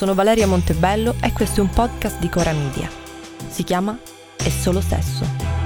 Sono Valeria Montebello e questo è un podcast di Cora Media. Si chiama È solo sesso.